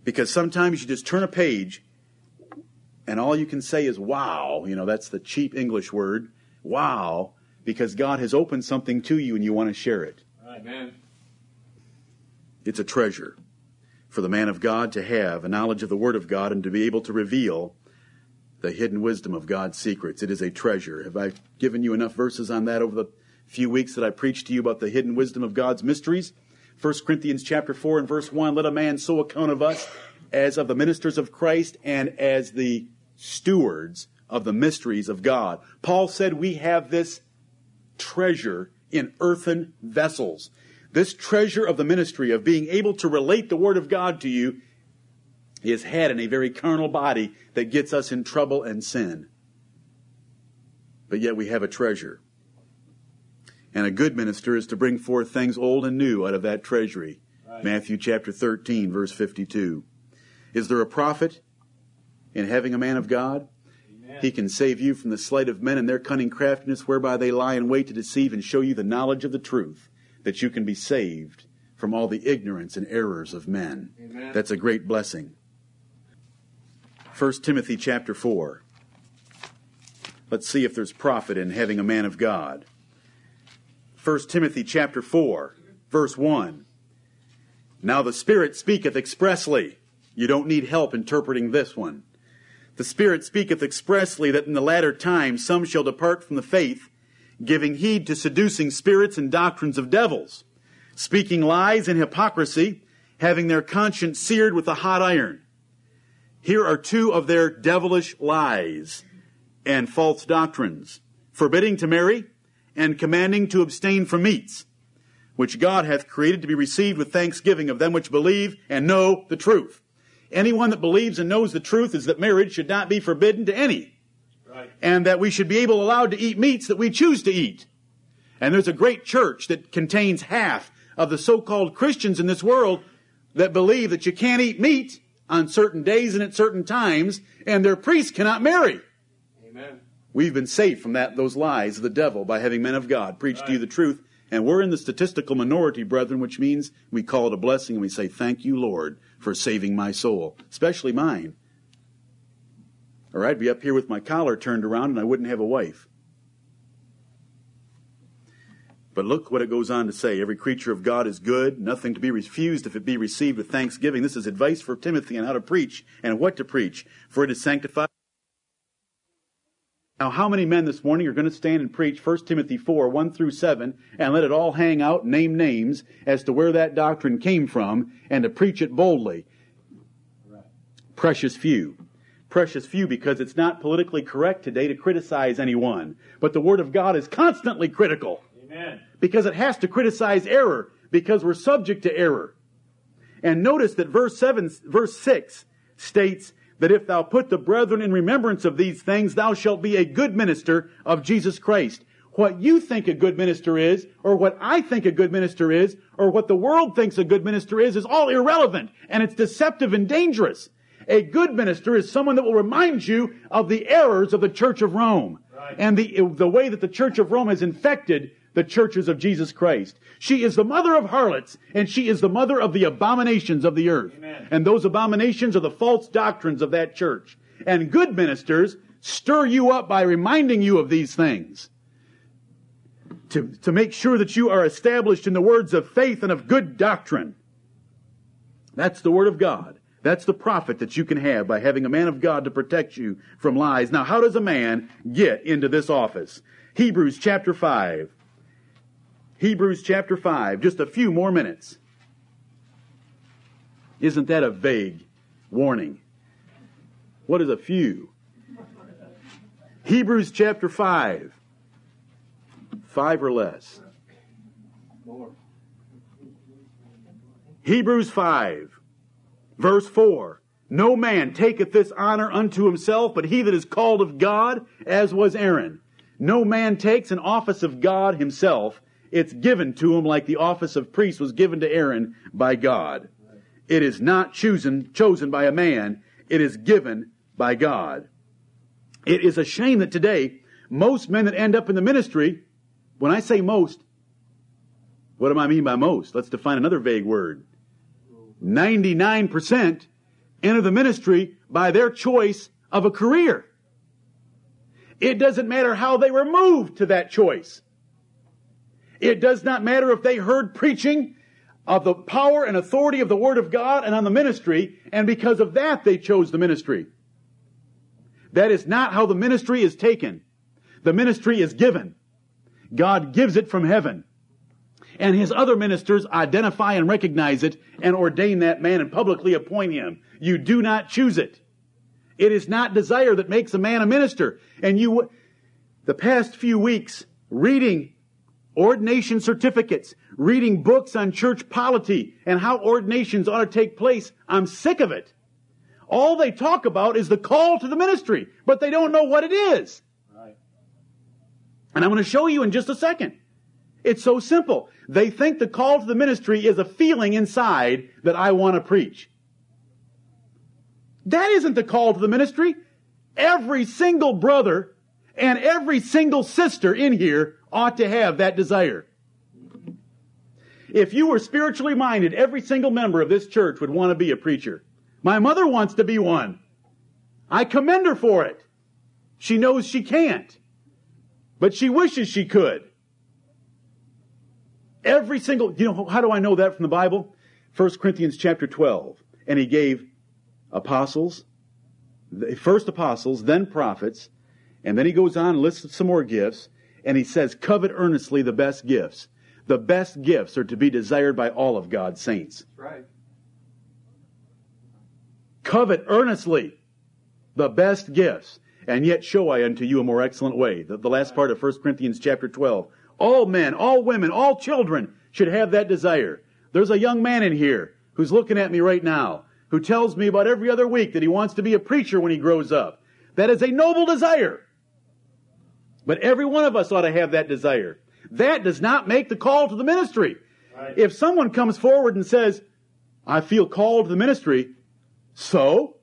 Because sometimes you just turn a page and all you can say is wow. You know, that's the cheap English word. Wow. Because God has opened something to you and you want to share it. Amen. It's a treasure for the man of God to have a knowledge of the Word of God and to be able to reveal the hidden wisdom of God's secrets. It is a treasure. Have I given you enough verses on that over the few weeks that I preached to you about the hidden wisdom of God's mysteries? 1 Corinthians chapter 4 and verse 1, let a man so account of us as of the ministers of Christ and as the stewards of the mysteries of God. Paul said we have this treasure in earthen vessels. This treasure of the ministry of being able to relate the Word of God to you is had in a very carnal body that gets us in trouble and sin. But yet we have a treasure. And a good minister is to bring forth things old and new out of that treasury. Right. Matthew chapter 13, verse 52. Is there a profit in having a man of God? Amen. He can save you from the sleight of men and their cunning craftiness, whereby they lie in wait to deceive and show you the knowledge of the truth, that you can be saved from all the ignorance and errors of men. Amen. That's a great blessing. 1 Timothy chapter 4. Let's see if there's profit in having a man of God. 1 Timothy chapter 4, verse 1. Now the Spirit speaketh expressly. You don't need help interpreting this one. The Spirit speaketh expressly that in the latter times some shall depart from the faith, giving heed to seducing spirits and doctrines of devils, speaking lies and hypocrisy, having their conscience seared with a hot iron. Here are two of their devilish lies and false doctrines, forbidding to marry and commanding to abstain from meats, which God hath created to be received with thanksgiving of them which believe and know the truth. Anyone that believes and knows the truth is that marriage should not be forbidden to any, Right. and that we should be able allowed to eat meats that we choose to eat. And there's a great church that contains half of the so-called Christians in this world that believe that you can't eat meat on certain days and at certain times, and their priests cannot marry. Amen. We've been saved from that those lies of the devil by having men of God preach to you the truth. And we're in the statistical minority, brethren, which means we call it a blessing and we say, Thank you, Lord, for saving my soul, especially mine. Or I'd be up here with my collar turned around and I wouldn't have a wife. But look what it goes on to say. Every creature of God is good, nothing to be refused if it be received with thanksgiving. This is advice for Timothy on how to preach and what to preach, for it is sanctified. Now, how many men this morning are going to stand and preach 1 Timothy 4, 1 through 7, and let it all hang out, name names as to where that doctrine came from, and to preach it boldly? Right. Precious few. Precious few because it's not politically correct today to criticize anyone. But the Word of God is constantly critical Amen. because it has to criticize error because we're subject to error. And notice that verse 7, verse 6 states that if thou put the brethren in remembrance of these things, thou shalt be a good minister of Jesus Christ. What you think a good minister is, or what I think a good minister is, or what the world thinks a good minister is, is all irrelevant, and it's deceptive and dangerous. A good minister is someone that will remind you of the errors of the Church of Rome Right. and the, the way that the Church of Rome has infected the churches of Jesus Christ. She is the mother of harlots, and she is the mother of the abominations of the earth. Amen. And those abominations are the false doctrines of that church. And good ministers stir you up by reminding you of these things. to, to make sure that you are established in the words of faith and of good doctrine. That's the Word of God. That's the profit that you can have by having a man of God to protect you from lies. Now, how does a man get into this office? Hebrews chapter 5. Hebrews chapter 5. Just a few more minutes. Isn't that a vague warning? What is a few? Hebrews chapter 5. Five or less. Hebrews 5, verse 4. No man taketh this honor unto himself, but he that is called of God, as was Aaron. No man takes an office of God himself. It's given to him like the office of priest was given to Aaron by God. It is not chosen, chosen by a man. It is given by God. It is a shame that today, most men that end up in the ministry, when I say most, what do I mean by most? Let's define another vague word. 99% enter the ministry by their choice of a career. It doesn't matter how they were moved to that choice. It does not matter if they heard preaching of the power and authority of the Word of God and on the ministry, and because of that they chose the ministry. That is not how the ministry is taken. The ministry is given. God gives it from heaven. And his other ministers identify and recognize it and ordain that man and publicly appoint him. You do not choose it. It is not desire that makes a man a minister. And you, the past few weeks, reading ordination certificates, reading books on church polity and how ordinations ought to take place, I'm sick of it. All they talk about is the call to the ministry, but they don't know what it is. Right. And I'm going to show you in just a second. It's so simple. They think the call to the ministry is a feeling inside that I want to preach. That isn't the call to the ministry. Every single brother and every single sister in here ought to have that desire. If you were spiritually minded, every single member of this church would want to be a preacher. My mother wants to be one. I commend her for it. She knows she can't, but she wishes she could. Every single, you know, how do I know that from the Bible? 1 Corinthians chapter 12. And he gave apostles, first apostles, then prophets, and then he goes on and lists some more gifts, and he says, covet earnestly the best gifts. The best gifts are to be desired by all of God's saints. That's right. Covet earnestly the best gifts, and yet show I unto you a more excellent way. The, the last part of 1 Corinthians chapter 12. All men, all women, all children should have that desire. There's a young man in here who's looking at me right now who tells me about every other week that he wants to be a preacher when he grows up. That is a noble desire. But every one of us ought to have that desire. That does not make the call to the ministry. Right. If someone comes forward and says, I feel called to the ministry, so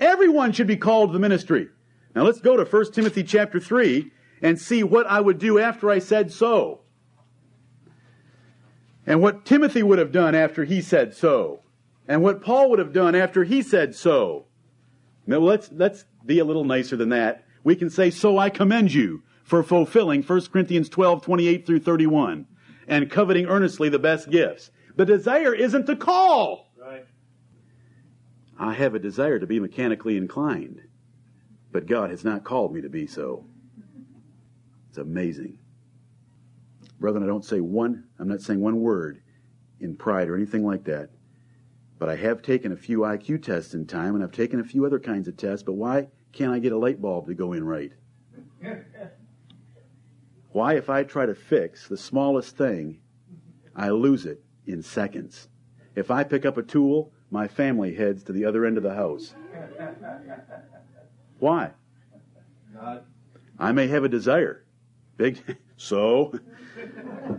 everyone should be called to the ministry. Now let's go to 1 Timothy chapter 3 and see what I would do after I said so. And what Timothy would have done after he said so. And what Paul would have done after he said so. Now let's, let's be a little nicer than that. We can say, so I commend you for fulfilling 1 Corinthians 12, 28 through 31 and coveting earnestly the best gifts. The desire isn't the call. Right. I have a desire to be mechanically inclined, but God has not called me to be so. It's amazing. Brethren, I don't say one, I'm not saying one word in pride or anything like that. But I have taken a few IQ tests in time, and I've taken a few other kinds of tests, but why can't I get a light bulb to go in right? Why, if I try to fix the smallest thing, I lose it in seconds? If I pick up a tool, my family heads to the other end of the house. Why? I may have a desire. Big, so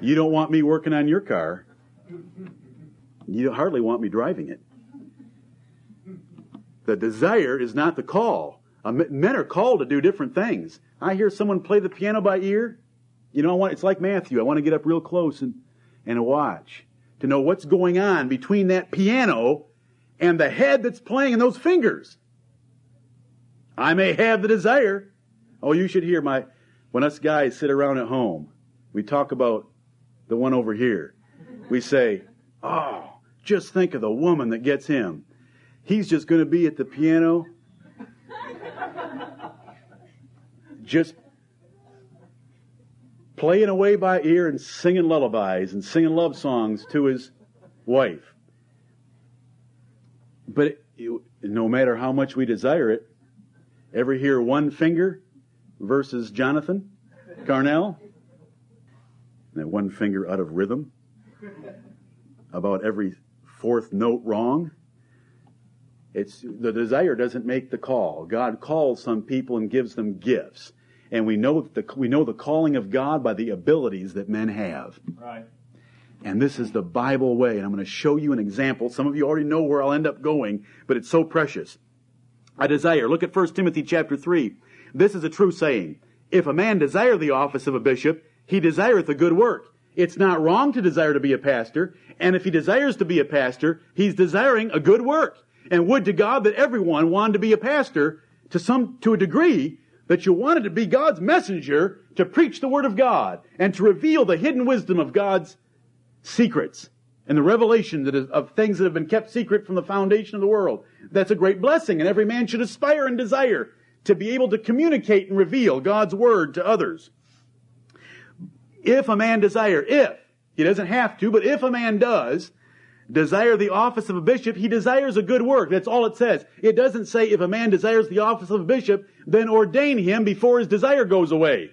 you don't want me working on your car. You hardly want me driving it. The desire is not the call. Uh, Men are called to do different things. I hear someone play the piano by ear. You know, I want, it's like Matthew. I want to get up real close and, and watch to know what's going on between that piano and the head that's playing and those fingers. I may have the desire. Oh, you should hear my, when us guys sit around at home We talk about the one over here. We say, oh, just think of the woman that gets him. He's just going to be at the piano, just playing away by ear and singing lullabies and singing love songs to his wife. But it, it, no matter how much we desire it, ever hear one finger versus Jonathan Carnell? That one finger out of rhythm? About every fourth note wrong? It's the desire doesn't make the call. God calls some people and gives them gifts. And we know the, we know the calling of God by the abilities that men have. Right. And this is the Bible way. And I'm going to show you an example. Some of you already know where I'll end up going, but it's so precious. I desire. Look at 1 Timothy chapter 3. This is a true saying. If a man desire the office of a bishop, he desireth a good work. It's not wrong to desire to be a pastor. And if he desires to be a pastor, he's desiring a good work. And would to God that everyone wanted to be a pastor to some, to a degree that you wanted to be God's messenger to preach the word of God and to reveal the hidden wisdom of God's secrets and the revelation that is, of things that have been kept secret from the foundation of the world. That's a great blessing, and every man should aspire and desire to be able to communicate and reveal God's word to others. If a man desire, if, he doesn't have to, but if a man does, desire the office of a bishop, he desires a good work. That's all it says. It doesn't say if a man desires the office of a bishop, then ordain him before his desire goes away.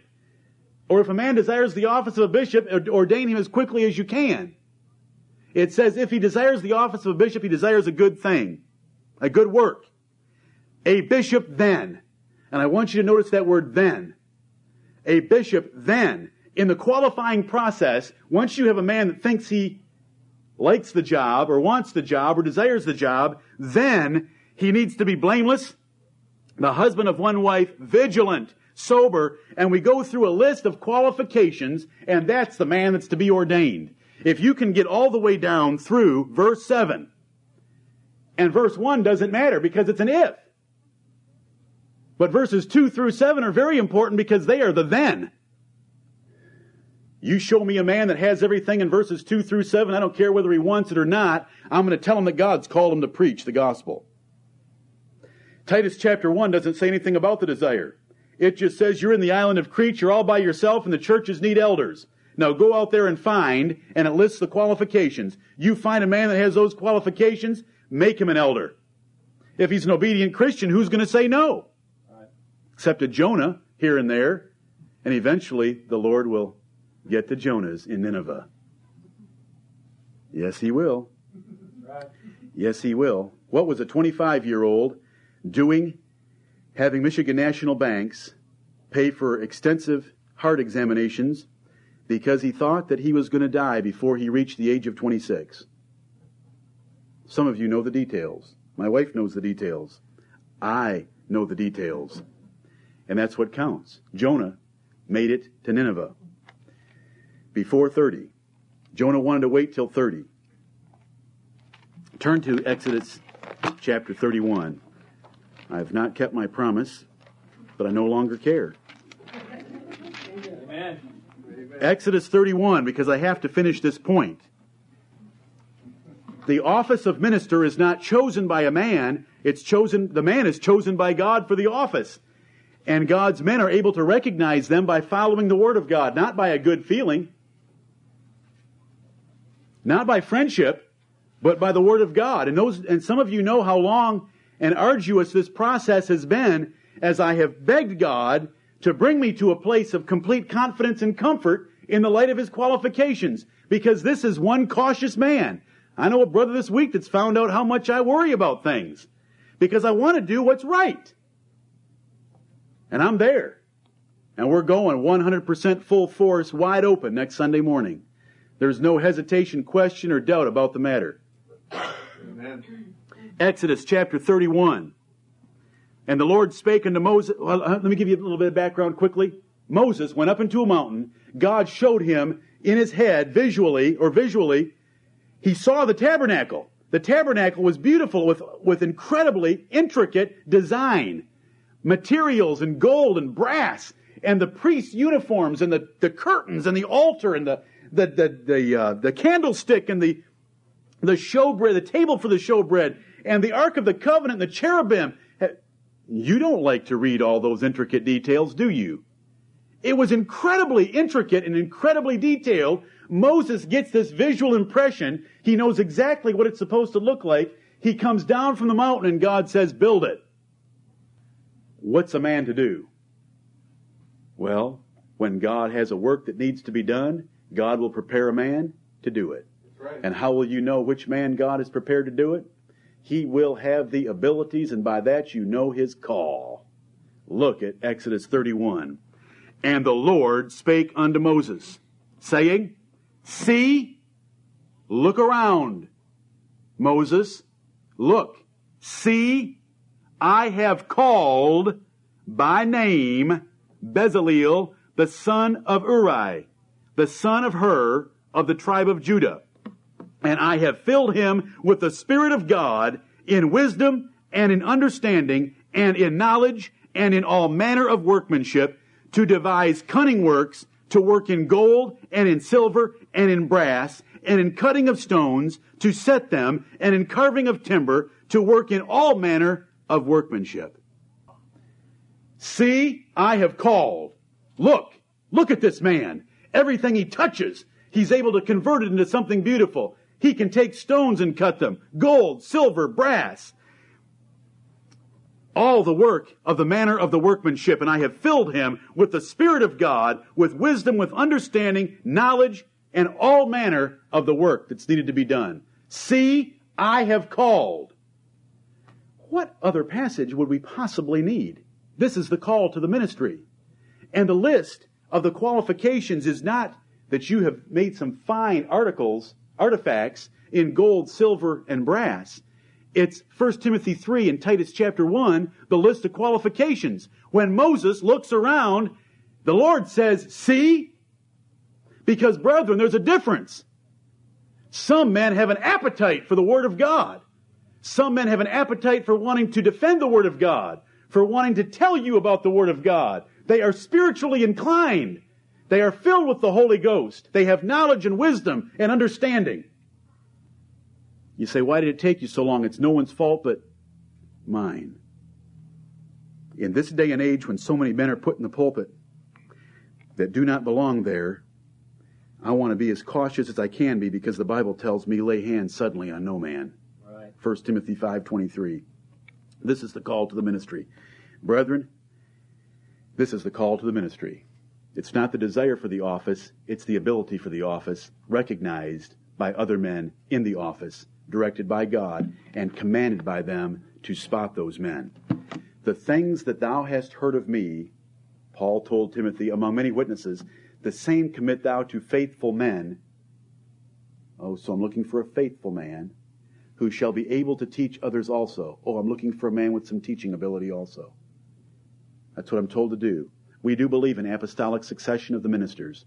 Or if a man desires the office of a bishop, ordain him as quickly as you can. It says if he desires the office of a bishop, he desires a good thing, a good work. A bishop then, and I want you to notice that word then. A bishop then, in the qualifying process, once you have a man that thinks he likes the job or wants the job or desires the job, then he needs to be blameless, the husband of one wife, vigilant, sober, and we go through a list of qualifications, and that's the man that's to be ordained. If you can get all the way down through verse 7, and verse 1 doesn't matter because it's an if. But verses 2 through 7 are very important because they are the then. You show me a man that has everything in verses 2 through 7, I don't care whether he wants it or not, I'm going to tell him that God's called him to preach the gospel. Titus chapter 1 doesn't say anything about the desire. It just says you're in the island of Crete, you're all by yourself, and the churches need elders. Now go out there and find, and it lists the qualifications. You find a man that has those qualifications, make him an elder. If he's an obedient Christian, who's going to say no? Right. Except a Jonah here and there, and eventually the Lord will get the Jonahs in Nineveh. Yes, he will. Yes, he will. What was a 25 year old doing having Michigan National Banks pay for extensive heart examinations because he thought that he was going to die before he reached the age of 26. Some of you know the details. My wife knows the details. I know the details. And that's what counts. Jonah made it to Nineveh before 30. Jonah wanted to wait till 30. Turn to Exodus chapter 31. I have not kept my promise, but I no longer care. Amen. Exodus 31, because I have to finish this point. The office of minister is not chosen by a man, it's chosen, the man is chosen by God for the office. And God's men are able to recognize them by following the Word of God, not by a good feeling, not by friendship, but by the Word of God. And those, and some of you know how long and arduous this process has been as I have begged God to bring me to a place of complete confidence and comfort in the light of his qualifications. Because this is one cautious man. I know a brother this week that's found out how much I worry about things. Because I want to do what's right. And I'm there. And we're going 100% full force, wide open next Sunday morning. There's no hesitation, question, or doubt about the matter. Amen. Exodus chapter 31. And the Lord spake unto Moses. Well, uh, let me give you a little bit of background quickly. Moses went up into a mountain. God showed him in his head, visually, or visually, he saw the tabernacle. The tabernacle was beautiful with, with incredibly intricate design, materials and gold and brass. and the priest's uniforms and the, the curtains and the altar and the, the, the, the, uh, the candlestick and the, the showbread, the table for the showbread and the Ark of the Covenant and the cherubim. You don't like to read all those intricate details, do you? It was incredibly intricate and incredibly detailed. Moses gets this visual impression. He knows exactly what it's supposed to look like. He comes down from the mountain and God says, build it. What's a man to do? Well, when God has a work that needs to be done, God will prepare a man to do it. Right. And how will you know which man God is prepared to do it? He will have the abilities, and by that you know his call. Look at Exodus 31. And the Lord spake unto Moses, saying, See, look around, Moses, look, see, I have called by name Bezaleel, the son of Uri, the son of Hur, of the tribe of Judah. And I have filled him with the Spirit of God in wisdom and in understanding and in knowledge and in all manner of workmanship to devise cunning works, to work in gold and in silver and in brass and in cutting of stones, to set them and in carving of timber, to work in all manner of workmanship. See, I have called. Look, look at this man. Everything he touches, he's able to convert it into something beautiful. He can take stones and cut them, gold, silver, brass. All the work of the manner of the workmanship, and I have filled him with the Spirit of God, with wisdom, with understanding, knowledge, and all manner of the work that's needed to be done. See, I have called. What other passage would we possibly need? This is the call to the ministry. And the list of the qualifications is not that you have made some fine articles, artifacts in gold, silver, and brass. It's 1 Timothy 3 and Titus chapter 1, the list of qualifications. When Moses looks around, the Lord says, see? Because brethren, there's a difference. Some men have an appetite for the Word of God. Some men have an appetite for wanting to defend the Word of God, for wanting to tell you about the Word of God. They are spiritually inclined. They are filled with the Holy Ghost. They have knowledge and wisdom and understanding. You say, why did it take you so long? It's no one's fault but mine. In this day and age when so many men are put in the pulpit that do not belong there, I want to be as cautious as I can be because the Bible tells me lay hands suddenly on no man. Right. 1 Timothy 5:23. This is the call to the ministry. Brethren, this is the call to the ministry. It's not the desire for the office, it's the ability for the office, recognized by other men in the office, directed by God, and commanded by them to spot those men. The things that thou hast heard of me, Paul told Timothy, among many witnesses, the same commit thou to faithful men. Oh, so I'm looking for a faithful man who shall be able to teach others also. Oh, I'm looking for a man with some teaching ability also. That's what I'm told to do. We do believe in apostolic succession of the ministers.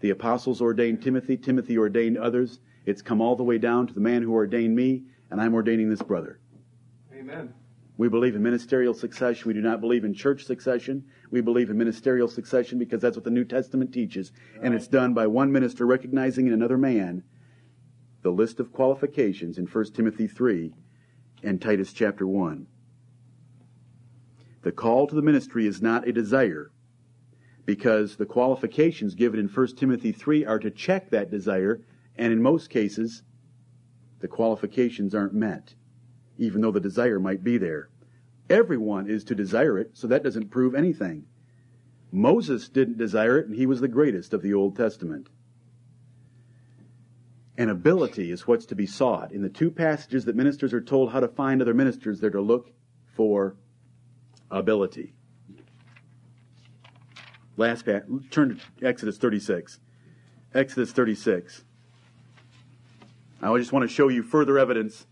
The apostles ordained Timothy, Timothy ordained others. It's come all the way down to the man who ordained me, and I'm ordaining this brother. Amen. We believe in ministerial succession. We do not believe in church succession. We believe in ministerial succession because that's what the New Testament teaches. And it's done by one minister recognizing in another man the list of qualifications in 1 Timothy 3 and Titus chapter 1. The call to the ministry is not a desire because the qualifications given in 1 Timothy 3 are to check that desire, and in most cases, the qualifications aren't met, even though the desire might be there. Everyone is to desire it, so that doesn't prove anything. Moses didn't desire it, and he was the greatest of the Old Testament. And ability is what's to be sought. In the two passages that ministers are told how to find other ministers, they're to look for ability. Last pa- turn to Exodus 36. Exodus 36. I just want to show you further evidence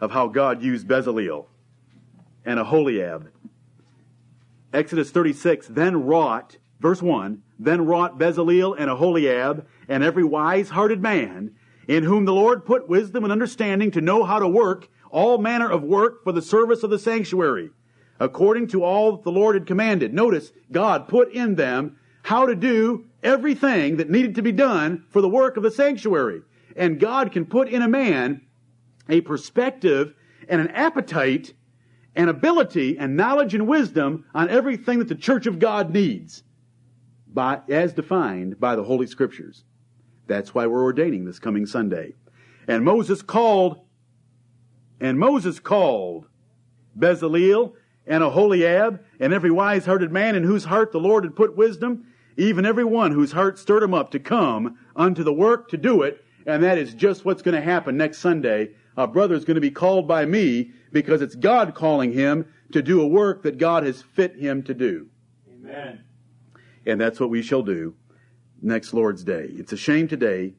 of how God used Bezaleel and Aholiab. Exodus 36, then wrought, verse 1, then wrought Bezaleel and Aholiab and every wise hearted man in whom the Lord put wisdom and understanding to know how to work all manner of work for the service of the sanctuary according to all that the Lord had commanded. Notice, God put in them how to do everything that needed to be done for the work of the sanctuary. And God can put in a man a perspective and an appetite and ability and knowledge and wisdom on everything that the church of God needs by, as defined by the Holy Scriptures. That's why we're ordaining this coming Sunday. And Moses called, and Moses called Bezaleel and Aholiab and every wise-hearted man in whose heart the Lord had put wisdom, even every one whose heart stirred him up to come unto the work to do it. And that is just what's going to happen next Sunday. A brother is going to be called by me because it's God calling him to do a work that God has fit him to do. Amen. And that's what we shall do next Lord's Day. It's a shame today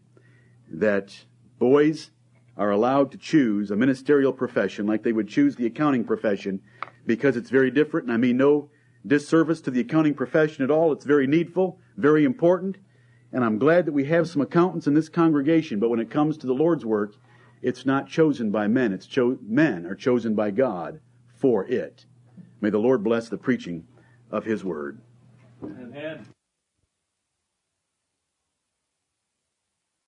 that boys are allowed to choose a ministerial profession like they would choose the accounting profession because it's very different. And I mean no disservice to the accounting profession at all. It's very needful, very important. And I'm glad that we have some accountants in this congregation. But when it comes to the Lord's work, it's not chosen by men. It's cho- men are chosen by God for it. May the Lord bless the preaching of His word. Amen.